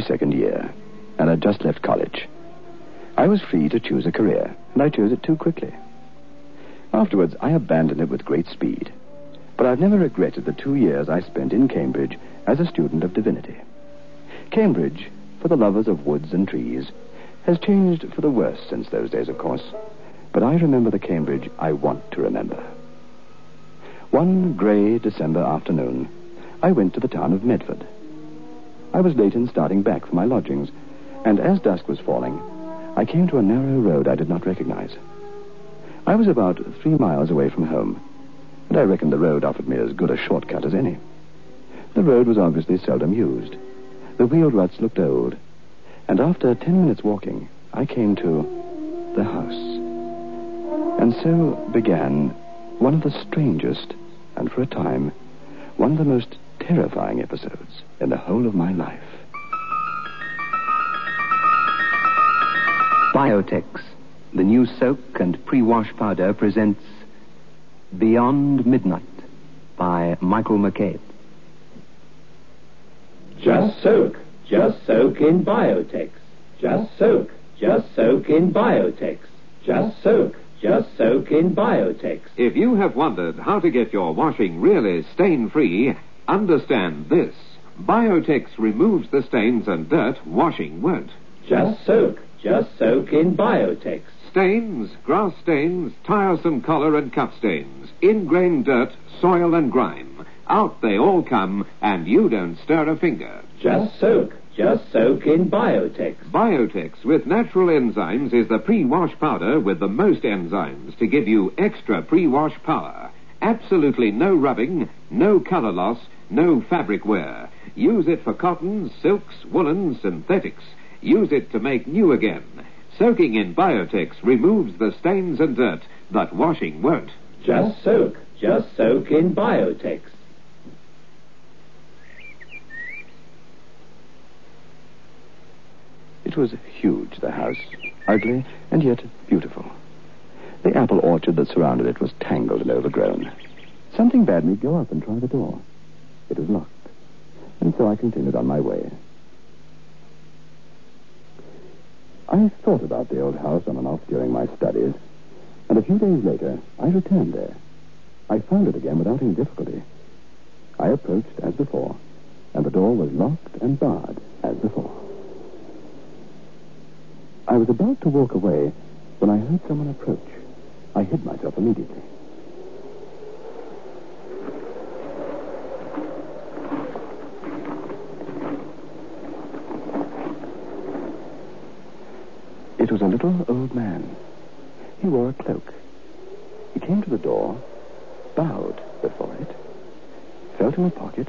was in my 22nd year, and had just left college. I was free to choose a career, and I chose it too quickly. Afterwards, I abandoned it with great speed. But I've never regretted the two years I spent in Cambridge as a student of divinity. Cambridge, for the lovers of woods and trees, has changed for the worse since those days, of course. But I remember the Cambridge I want to remember. One grey December afternoon, I went to the town of Medford. I was late in starting back for my lodgings, and as dusk was falling, I came to a narrow road I did not recognize. I was about three miles away from home, and I reckoned the road offered me as good a shortcut as any. The road was obviously seldom used. The wheel ruts looked old, and after ten minutes walking, I came to the house. And so began one of the strangest, and for a time, one of the most terrifying episodes in the whole of my life. Biotex, the new soak and pre-wash powder, presents Beyond Midnight by Michael McCabe. Just soak, just soak in Biotex. Just soak, just soak in Biotex. Just soak, just soak in Biotex. If you have wondered how to get your washing really stain free, understand this. Biotex removes the stains and dirt washing won't. Just soak, just soak in Biotex. Stains, grass stains, tiresome collar and cup stains, ingrained dirt, soil and grime. Out they all come, and you don't stir a finger. Just soak, just soak in Biotex. Biotex with natural enzymes is the pre-wash powder with the most enzymes to give you extra pre-wash power. Absolutely no rubbing, no color loss, no fabric wear. Use it for cottons, silks, woolens, synthetics. Use it to make new again. Soaking in Biotex removes the stains and dirt that washing won't. Just soak, just soak in Biotex. It was huge, the house, ugly and yet beautiful. The apple orchard that surrounded it was tangled and overgrown. Something bade me go up and try the door. It was locked, and so I continued on my way. I thought about the old house on and off during my studies, and a few days later I returned there. I found it again without any difficulty. I approached as before, and the door was locked and barred as before. I was about to walk away when I heard someone approach. I hid myself immediately. It little old man. He wore a cloak. He came to the door, bowed before it, felt in a pocket,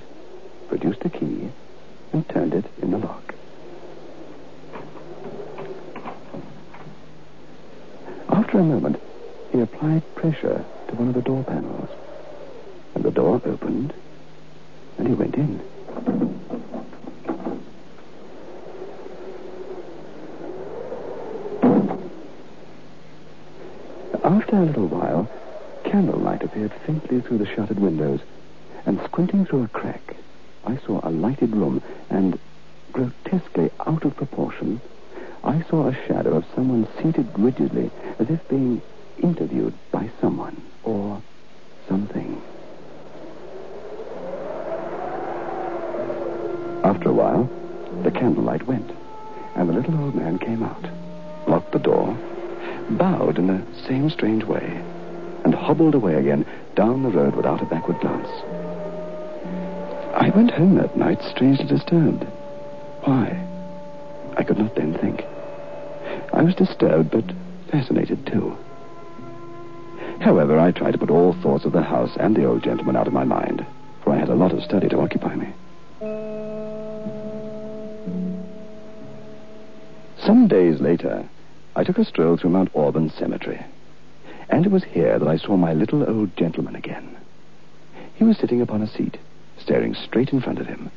produced a key, and turned it in the lock. After a moment, he applied pressure to one of the door panels, and the door opened, and he went in. After a little while, candlelight faintly through the shuttered windows, and squinting through a crack, I saw a lighted room, and, grotesquely out of proportion, I saw a shadow of someone seated rigidly, as if being interviewed by someone or something. After a while, the candlelight went, and the little old man came out, locked the door, bowed in the same strange way, and hobbled away again down the road without a backward glance. I went home that night strangely disturbed. Why? I could not then think. I was disturbed, but fascinated too. However, I tried to put all thoughts of the house and the old gentleman out of my mind, for I had a lot of study to occupy me. Some days later, I took a stroll through Mount Auburn Cemetery. And it was here that I saw my little old gentleman again. He was sitting upon a seat, staring straight in front of him,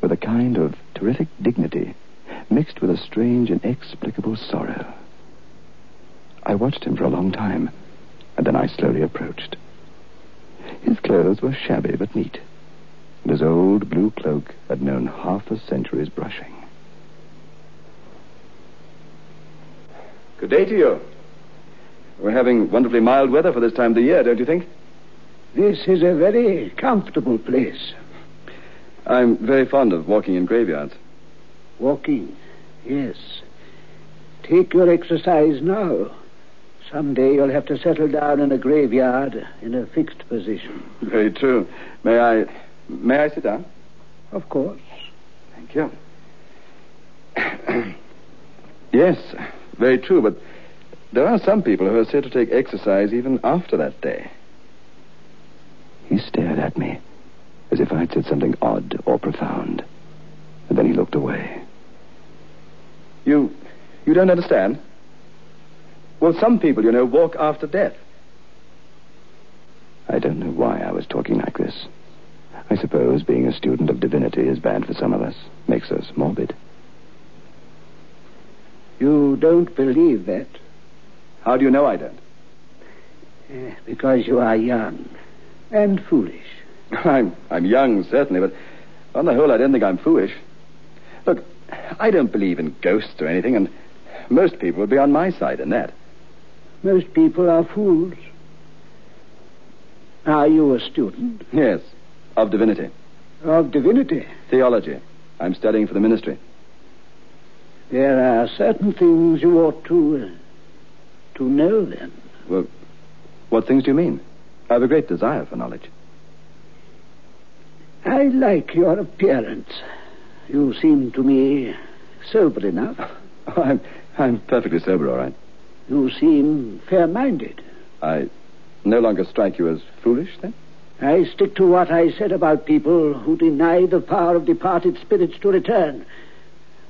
with a kind of terrific dignity mixed with a strange, inexplicable sorrow. I watched him for a long time, and then I slowly approached. His clothes were shabby but neat. and his old blue cloak had known half a century's brushing. Good day to you. We're having wonderfully mild weather for this time of the year, don't you think? This is a very comfortable place. I'm very fond of walking in graveyards. Walking, yes. Take your exercise now. Someday you'll have to settle down in a graveyard in a fixed position. Very true. May I may I sit down? Of course. Thank you. yes, very true, but there are some people who are said to take exercise even after that day. He stared at me as if I'd said something odd or profound. And then he looked away. You you don't understand? Well, some people, you know, walk after death. I don't know why I was talking like this. I suppose being a student of divinity is bad for some of us, makes us morbid. You don't believe that? How do you know I don't? Eh, because you are young and foolish. I'm, I'm young, certainly, but on the whole, I don't think I'm foolish. Look, I don't believe in ghosts or anything, and most people would be on my side in that. Most people are fools. Are you a student? Yes, of divinity. Of divinity? Theology. I'm studying for the ministry. There are certain things you ought to, uh, to know then. Well, what things do you mean? I have a great desire for knowledge. I like your appearance. You seem to me sober enough. Oh, I'm, I'm perfectly sober, all right. You seem fair minded. I no longer strike you as foolish, then? I stick to what I said about people who deny the power of departed spirits to return.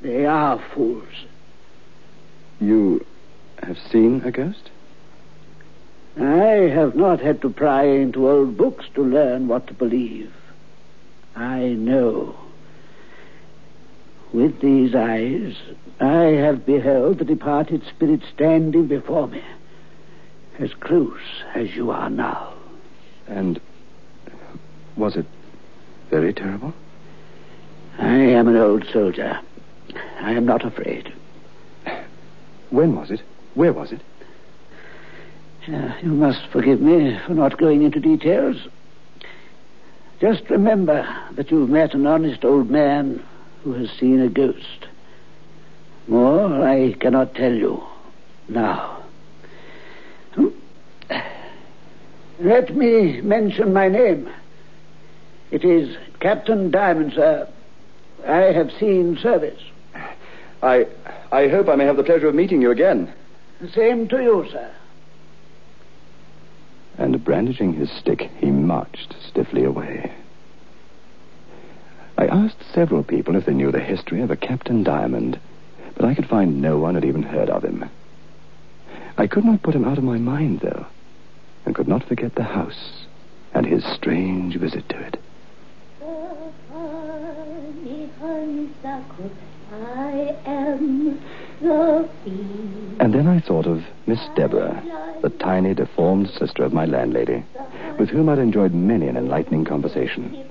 They are fools. You have seen a ghost? I have not had to pry into old books to learn what to believe. I know. With these eyes, I have beheld the departed spirit standing before me, as close as you are now. And was it very terrible? I am an old soldier. I am not afraid. When was it? Where was it? Uh, you must forgive me for not going into details. Just remember that you've met an honest old man who has seen a ghost. More I cannot tell you now. Let me mention my name. It is Captain Diamond, sir. I have seen service. I I hope I may have the pleasure of meeting you again. The same to you, sir. And brandishing his stick, he marched stiffly away. I asked several people if they knew the history of a Captain Diamond, but I could find no one had even heard of him. I could not put him out of my mind, though, and could not forget the house and his strange visit to it. Oh, I am the bee. And then I thought of Miss Deborah, the tiny, deformed sister of my landlady, with whom I'd enjoyed many an enlightening conversation.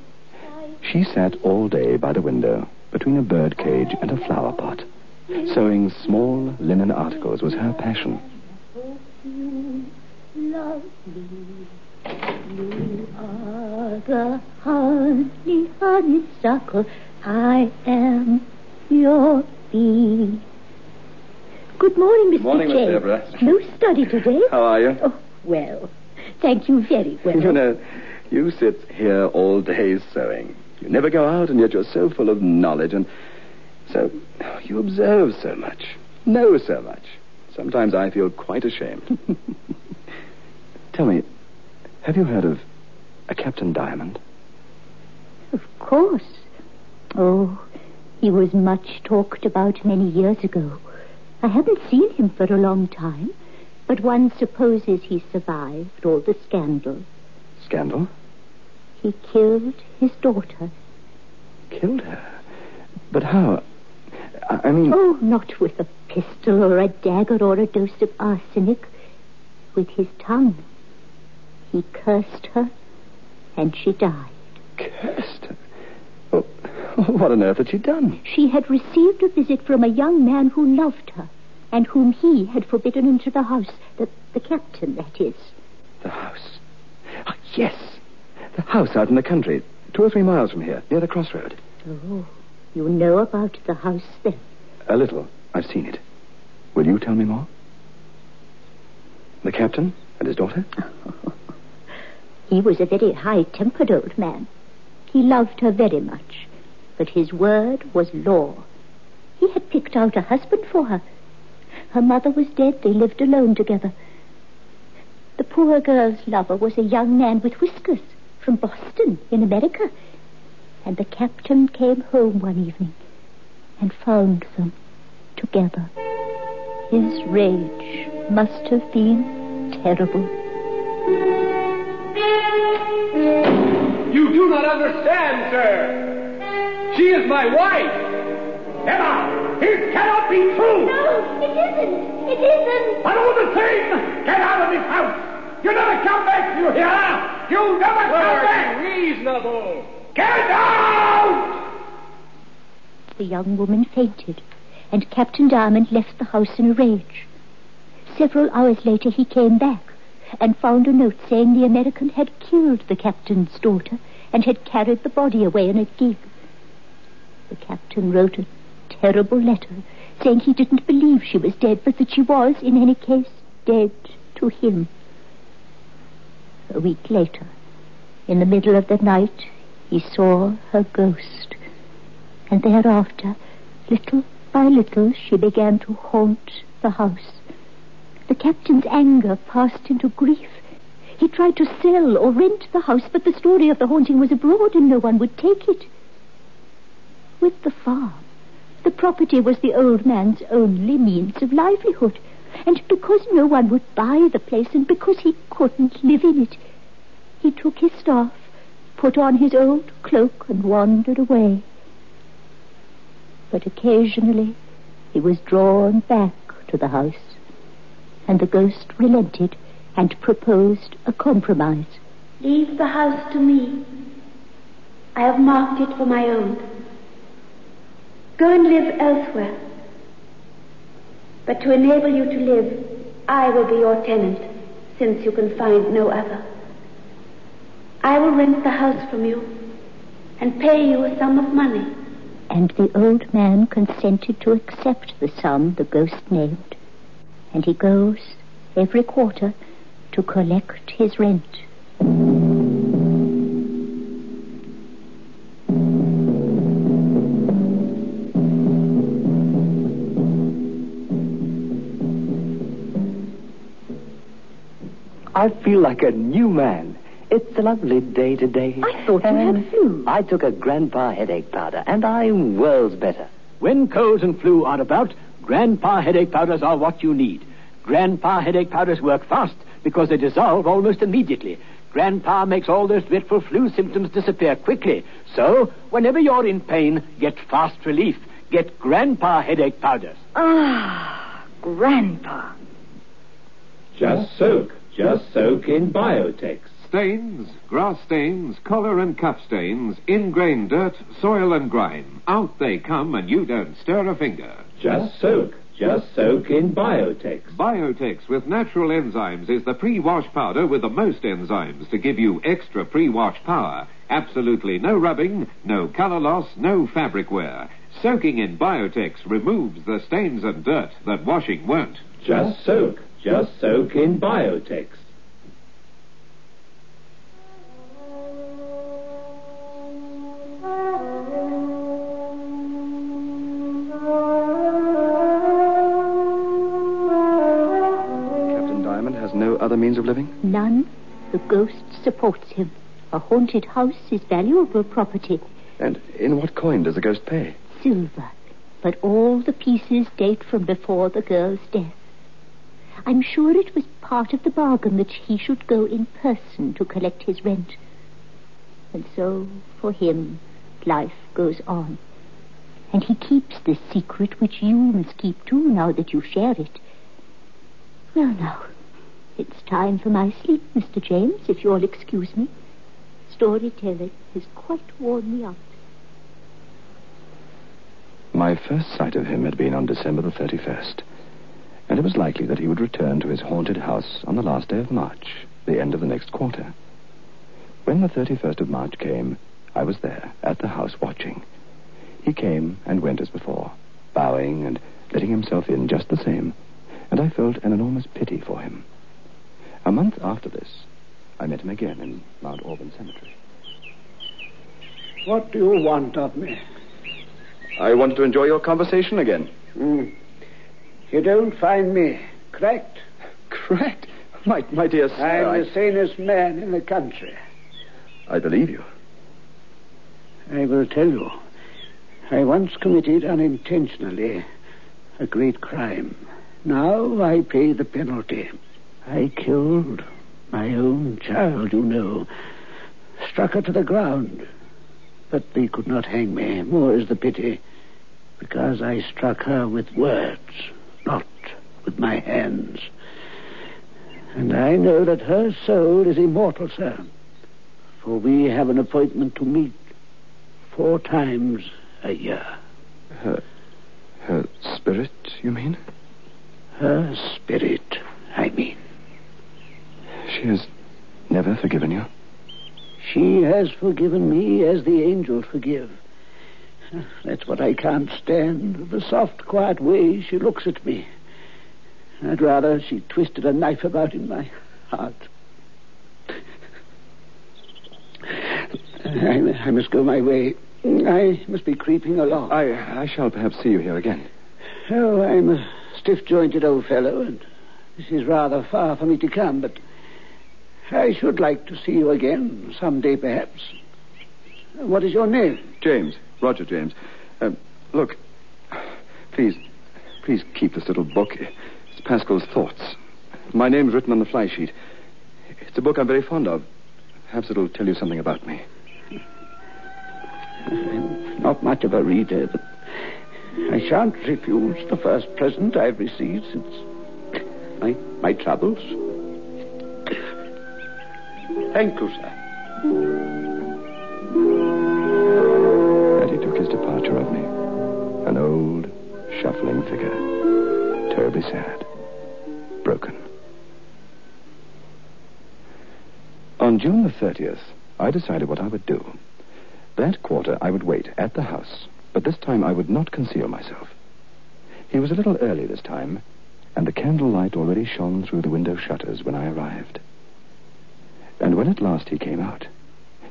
She sat all day by the window, between a bird cage and a flower pot. Sewing small linen articles was her passion. You are the honey, honeysuckle. I am your bee. Good morning, Mr. Morning, Miss. Deborah. No study today? How are you? Oh, well, thank you very well. You know, you sit here all day sewing. You never go out, and yet you're so full of knowledge, and so you observe so much, know so much. Sometimes I feel quite ashamed. Tell me, have you heard of a Captain Diamond? Of course. Oh, he was much talked about many years ago. I haven't seen him for a long time, but one supposes he survived all the scandal. Scandal? He killed his daughter. Killed her? But how? I mean, Oh, not with a pistol or a dagger or a dose of arsenic. With his tongue. He cursed her, and she died. cursed. What on earth had she done? She had received a visit from a young man who loved her, and whom he had forbidden into the house. The, the captain, that is. The house. Oh, yes. The house out in the country, two or three miles from here, near the crossroad. Oh, you know about the house then? A little. I've seen it. Will you tell me more? The captain and his daughter? He was a very high tempered old man. He loved her very much, but his word was law. He had picked out a husband for her. Her mother was dead. They lived alone together. The poor girl's lover was a young man with whiskers from Boston in America. And the captain came home one evening and found them together. His rage must have been terrible. You do not understand, sir. She is my wife. Emma, it cannot be true. No, it isn't. It isn't. But all the same, get out of this house. You never come back, you hear? You never come back. reasonable. Get out! The young woman fainted, and Captain Diamond left the house in a rage. Several hours later, he came back and found a note saying the American had killed the captain's daughter and had carried the body away in a gig. The captain wrote a terrible letter saying he didn't believe she was dead, but that she was, in any case, dead to him. A week later, in the middle of the night, he saw her ghost. And thereafter, little by little, she began to haunt the house. The captain's anger passed into grief. He tried to sell or rent the house, but the story of the haunting was abroad and no one would take it. With the farm, the property was the old man's only means of livelihood. And because no one would buy the place and because he couldn't live in it, he took his staff, put on his old cloak, and wandered away. But occasionally he was drawn back to the house, and the ghost relented and proposed a compromise. Leave the house to me. I have marked it for my own. Go and live elsewhere. But to enable you to live, I will be your tenant, since you can find no other. I will rent the house from you and pay you a sum of money. And the old man consented to accept the sum the ghost named. And he goes every quarter to collect his rent. I feel like a new man. It's a lovely day today. I thought you had flu. I took a grandpa headache powder, and I'm worlds better. When colds and flu are about, Grandpa headache powders are what you need. Grandpa headache powders work fast because they dissolve almost immediately. Grandpa makes all those dreadful flu symptoms disappear quickly. So, whenever you're in pain, get fast relief. Get Grandpa headache powders. Ah, Grandpa. Just soak. Just soak in Biotex. Stains, grass stains, collar and cuff stains, ingrain dirt, soil and grime. Out they come and you don't stir a finger. Just soak. Just soak in Biotex. Biotex with natural enzymes is the pre-wash powder with the most enzymes to give you extra pre-wash power. Absolutely no rubbing, no color loss, no fabric wear. Soaking in Biotex removes the stains and dirt that washing won't. Just soak. Just soak in Biotex. Captain Diamond has no other means of living? None. The ghost supports him. A haunted house is valuable property. And in what coin does the ghost pay? Silver. But all the pieces date from before the girl's death. I'm sure it was part of the bargain that he should go in person to collect his rent. And so, for him, life goes on. And he keeps this secret which you must keep too now that you share it. Well, now, it's time for my sleep, Mr. James, if you'll excuse me. Storytelling has quite worn me out. My first sight of him had been on December the 31st, and it was likely that he would return to his haunted house on the last day of March, the end of the next quarter. When the 31st of March came, I was there, at the house, watching. He came and went as before, bowing and letting himself in just the same, and I felt an enormous pity for him. A month after this, I met him again in Mount Auburn Cemetery. What do you want of me? I wanted to enjoy your conversation again. Hmm. You don't find me cracked? Cracked? My, my dear sir, I'm I, the sanest man in the country. I believe you. I will tell you. I once committed unintentionally a great crime. Now I pay the penalty. I killed my own child, you know. Struck her to the ground. But they could not hang me. More is the pity. Because I struck her with words, my hands. And I know that her soul is immortal, sir. For we have an appointment to meet four times a year. Her, her spirit, you mean? Her spirit, I mean. She has never forgiven you? She has forgiven me as the angels forgive. That's what I can't stand. The soft, quiet way she looks at me. I'd rather she twisted a knife about in my heart. I, I must go my way. I must be creeping along. I, I shall perhaps see you here again. Oh, I'm a stiff jointed old fellow, and this is rather far for me to come, but I should like to see you again some day, perhaps. What is your name? James, Roger James. Uh, look, please, please keep this little book. Pascal's thoughts. My name's written on the fly sheet. It's a book I'm very fond of. Perhaps it'll tell you something about me. I'm not much of a reader, but I shan't refuse the first present I've received since my, my troubles. Thank you, sir. And he took his departure of me. An old, shuffling figure. Terribly sad. Broken. On June the 30th, I decided what I would do. That quarter, I would wait at the house, but this time I would not conceal myself. He was a little early this time, and the candlelight already shone through the window shutters when I arrived. And when at last he came out,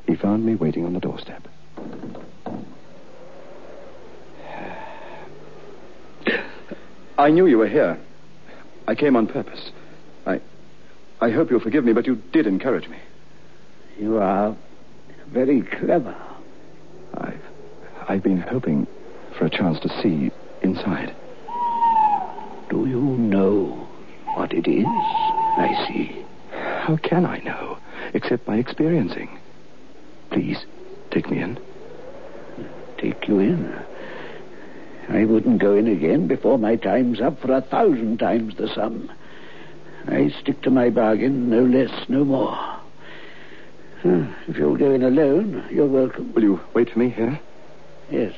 he found me waiting on the doorstep. I knew you were here. I came on purpose. I I hope you'll forgive me, but you did encourage me. You are very clever. I've I've been hoping for a chance to see inside. Do you know what it is? I see. How can I know, except by experiencing? Please, take me in. Take you in. I wouldn't go in again before my time's up for a thousand times the sum. I stick to my bargain, no less, no more. If you'll go in alone, you're welcome. Will you wait for me here? Yes.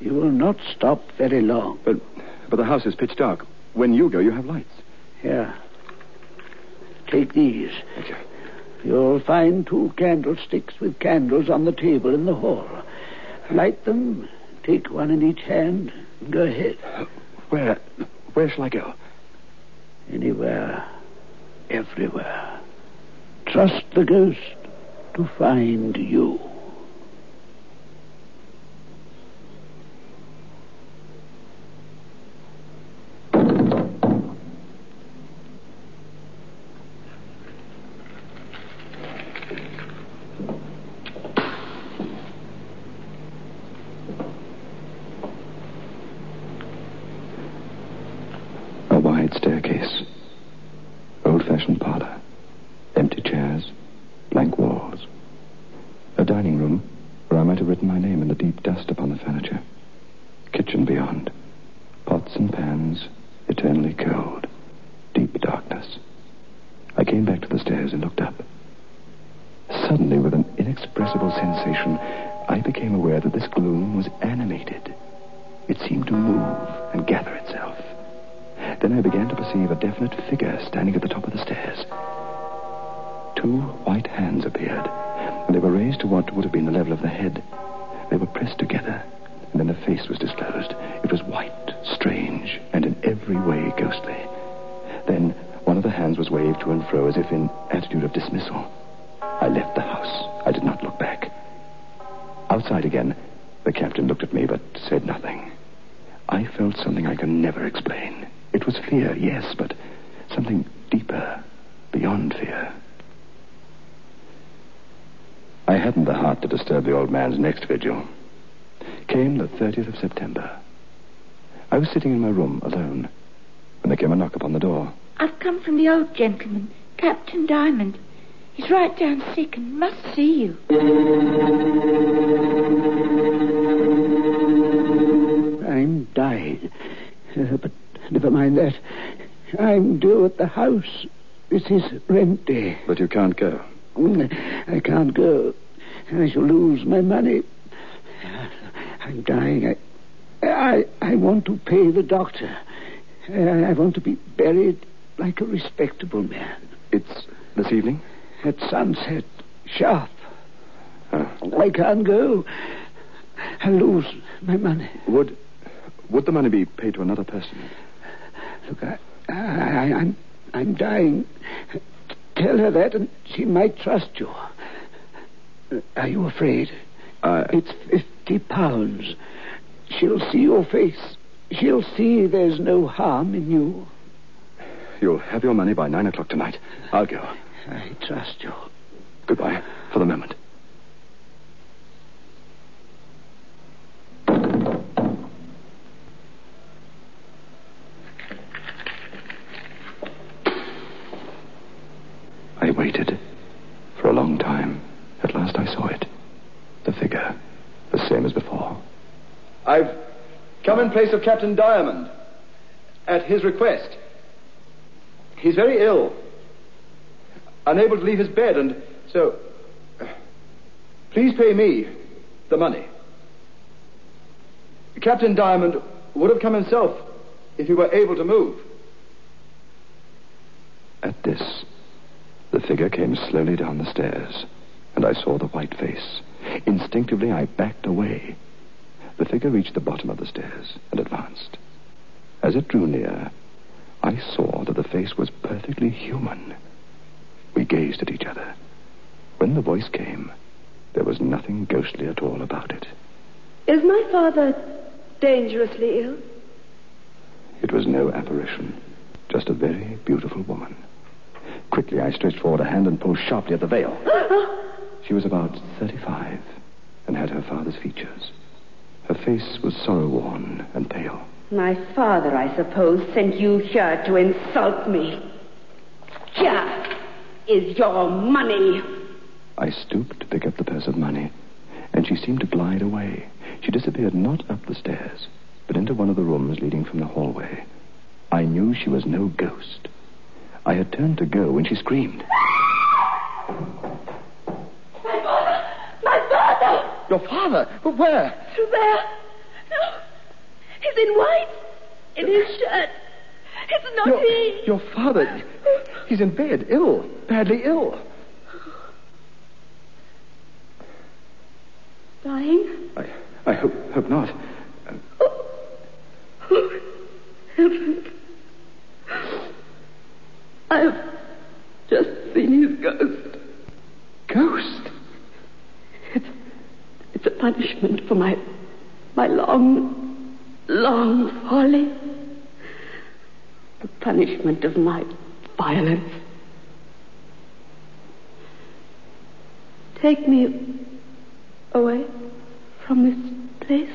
You will not stop very long. But but the house is pitch dark. When you go, you have lights. Here. Take these. Thank you. You'll find two candlesticks with candles on the table in the hall. Light them, take one in each hand, and go ahead. Where where shall I go? Anywhere, everywhere. Trust the ghost to find you. Dining room where I might have written my name in the deep dust upon the furniture. Kitchen beyond. Pots and pans, eternally cold. Deep darkness. I came back to the stairs and looked up. Suddenly, with an inexpressible sensation, I became aware that this gloom was animated. It seemed to move and gather itself. Then I began to perceive a definite figure standing at the top of the stairs. Two white hands appeared, they were raised to what would have been the level of the head. They were pressed together, and then the face was disclosed. It was white, strange, and in every way ghostly. Then one of the hands was waved to and fro as if in attitude of dismissal. I left the house. I did not look back. Outside again, the captain looked at me but said nothing. I felt something I can never explain. It was fear, yes, but something deeper, beyond fear. I hadn't the heart to disturb the old man's next vigil. Came the 30th of September. I was sitting in my room alone when there came a knock upon the door. I've come from the old gentleman, Captain Diamond. He's right down sick and must see you. I'm dying. Uh, but never mind that. I'm due at the house. This is rent day. But you can't go. Mm, I can't go. I shall lose my money. I'm dying. I, I, I want to pay the doctor. I, I want to be buried like a respectable man. It's this evening? At sunset, sharp. Oh. I can't go. I'll lose my money. Would would the money be paid to another person? Look, I, I, I'm, I'm dying. Tell her that, and she might trust you. Are you afraid? Uh, It's fifty pounds. She'll see your face. She'll see there's no harm in you. You'll have your money by nine o'clock tonight. I'll go. I trust you. Goodbye for the moment. I waited for a long time. At last I saw it. The figure, the same as before. I've come in place of Captain Diamond at his request. He's very ill, unable to leave his bed, and so. Please pay me the money. Captain Diamond would have come himself if he were able to move. At this, the figure came slowly down the stairs, and I saw the white face. Instinctively, I backed away. The figure reached the bottom of the stairs and advanced. As it drew near, I saw that the face was perfectly human. We gazed at each other. When the voice came, there was nothing ghostly at all about it. Is my father dangerously ill? It was no apparition, just a very beautiful woman. Quickly, I stretched forward a hand and pulled sharply at the veil. She was about 35 and had her father's features. Her face was sorrow worn and pale. My father, I suppose, sent you here to insult me. Here is your money. I stooped to pick up the purse of money, and she seemed to glide away. She disappeared not up the stairs, but into one of the rooms leading from the hallway. I knew she was no ghost. I had turned to go when she screamed. My father! My father! Your father? But where? Through there. No. He's in white. In his shirt. It's not Your, he. your father. He's in bed, ill, badly ill. Dying? I, I hope, hope not. Oh. oh, heavens. I've just seen his ghost. Ghost? It's, it's a punishment for my my long, long folly. The punishment of my violence. Take me away from this place.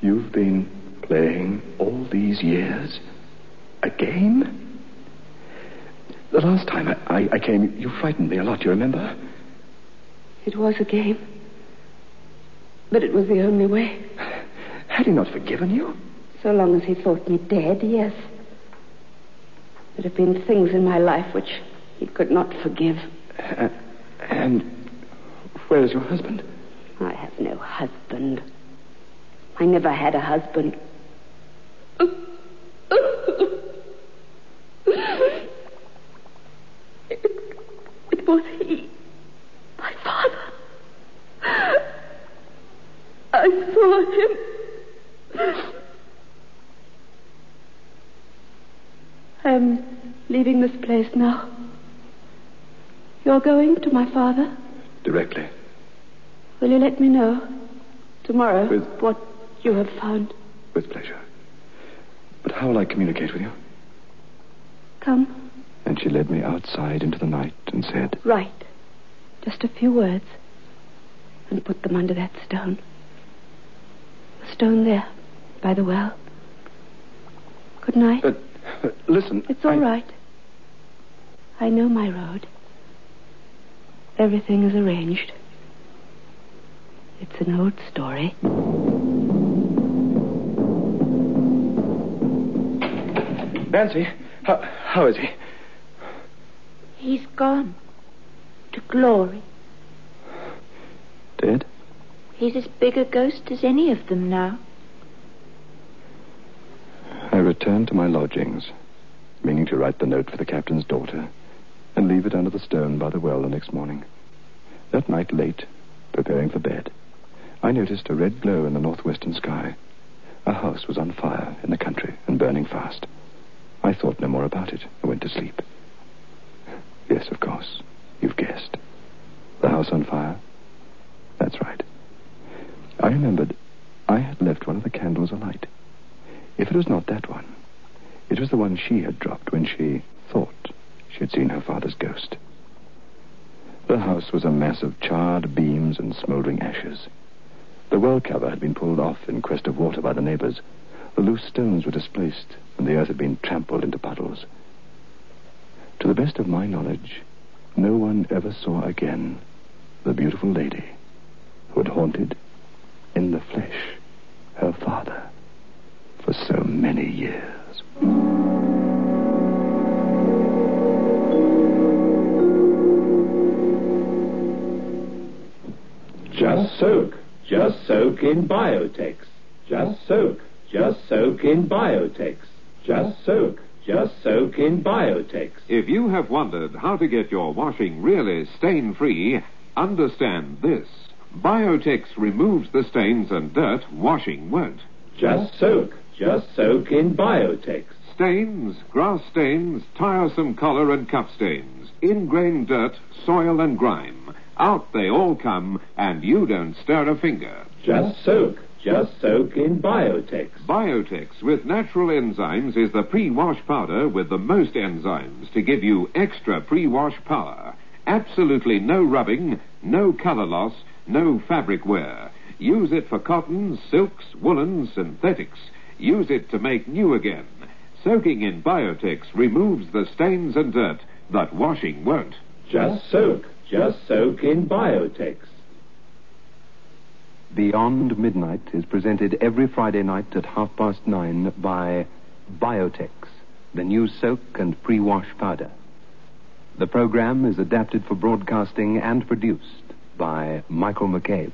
You've been playing all these years? A game? The last time I, I, I came, you frightened me a lot, you remember? It was a game. But it was the only way. Had he not forgiven you? So long as he thought me dead, yes. There have been things in my life which he could not forgive. Uh, and where is your husband? I have no husband. I never had a husband. It, it was he, my father. I him. I am leaving this place now. You're going to my father? Directly. Will you let me know tomorrow With- what you have found? With pleasure. But how will I communicate with you? Come, And she led me outside into the night and said, write. Just a few words. And put them under that stone. The stone there, by the well. Good night. But, but listen. It's all I- right. I know my road. Everything is arranged. It's an old story. Nancy, how, how is he? He's gone. To glory. Dead? He's as big a ghost as any of them now. I returned to my lodgings, meaning to write the note for the captain's daughter and leave it under the stone by the well the next morning. That night, late, preparing for bed, I noticed a red glow in the northwestern sky. A house was on fire in the country and burning fast. I thought no more about it. I went to sleep. Yes, of course. You've guessed. The house on fire? That's right. I remembered I had left one of the candles alight. If it was not that one, it was the one she had dropped when she thought she had seen her father's ghost. The house was a mass of charred beams and smoldering ashes. The well cover had been pulled off in quest of water by the neighbors. The loose stones were displaced, and the earth had been trampled into puddles. To the best of my knowledge, no one ever saw again the beautiful lady who had haunted, in the flesh, her father for so many years. Just soak. Just soak in Biotex. Just soak. Just soak in Biotex. Just soak. Just soak in Biotex. If you have wondered how to get your washing really stain free, understand this. Biotex removes the stains and dirt washing won't. Just soak. Just soak in Biotex. Stains, grass stains, tiresome collar and cup stains, ingrained dirt, soil and grime. Out they all come, and you don't stir a finger. Just soak. Just soak in Biotex. Biotex with natural enzymes is the pre-wash powder with the most enzymes to give you extra pre-wash power. Absolutely no rubbing, no color loss, no fabric wear. Use it for cottons, silks, woolens, synthetics. Use it to make new again. Soaking in Biotex removes the stains and dirt that washing won't. Just soak. Just soak in Biotex. Beyond Midnight is presented every Friday night at half past nine by Biotex, the new soak and pre-wash powder. The program is adapted for broadcasting and produced by Michael McCabe.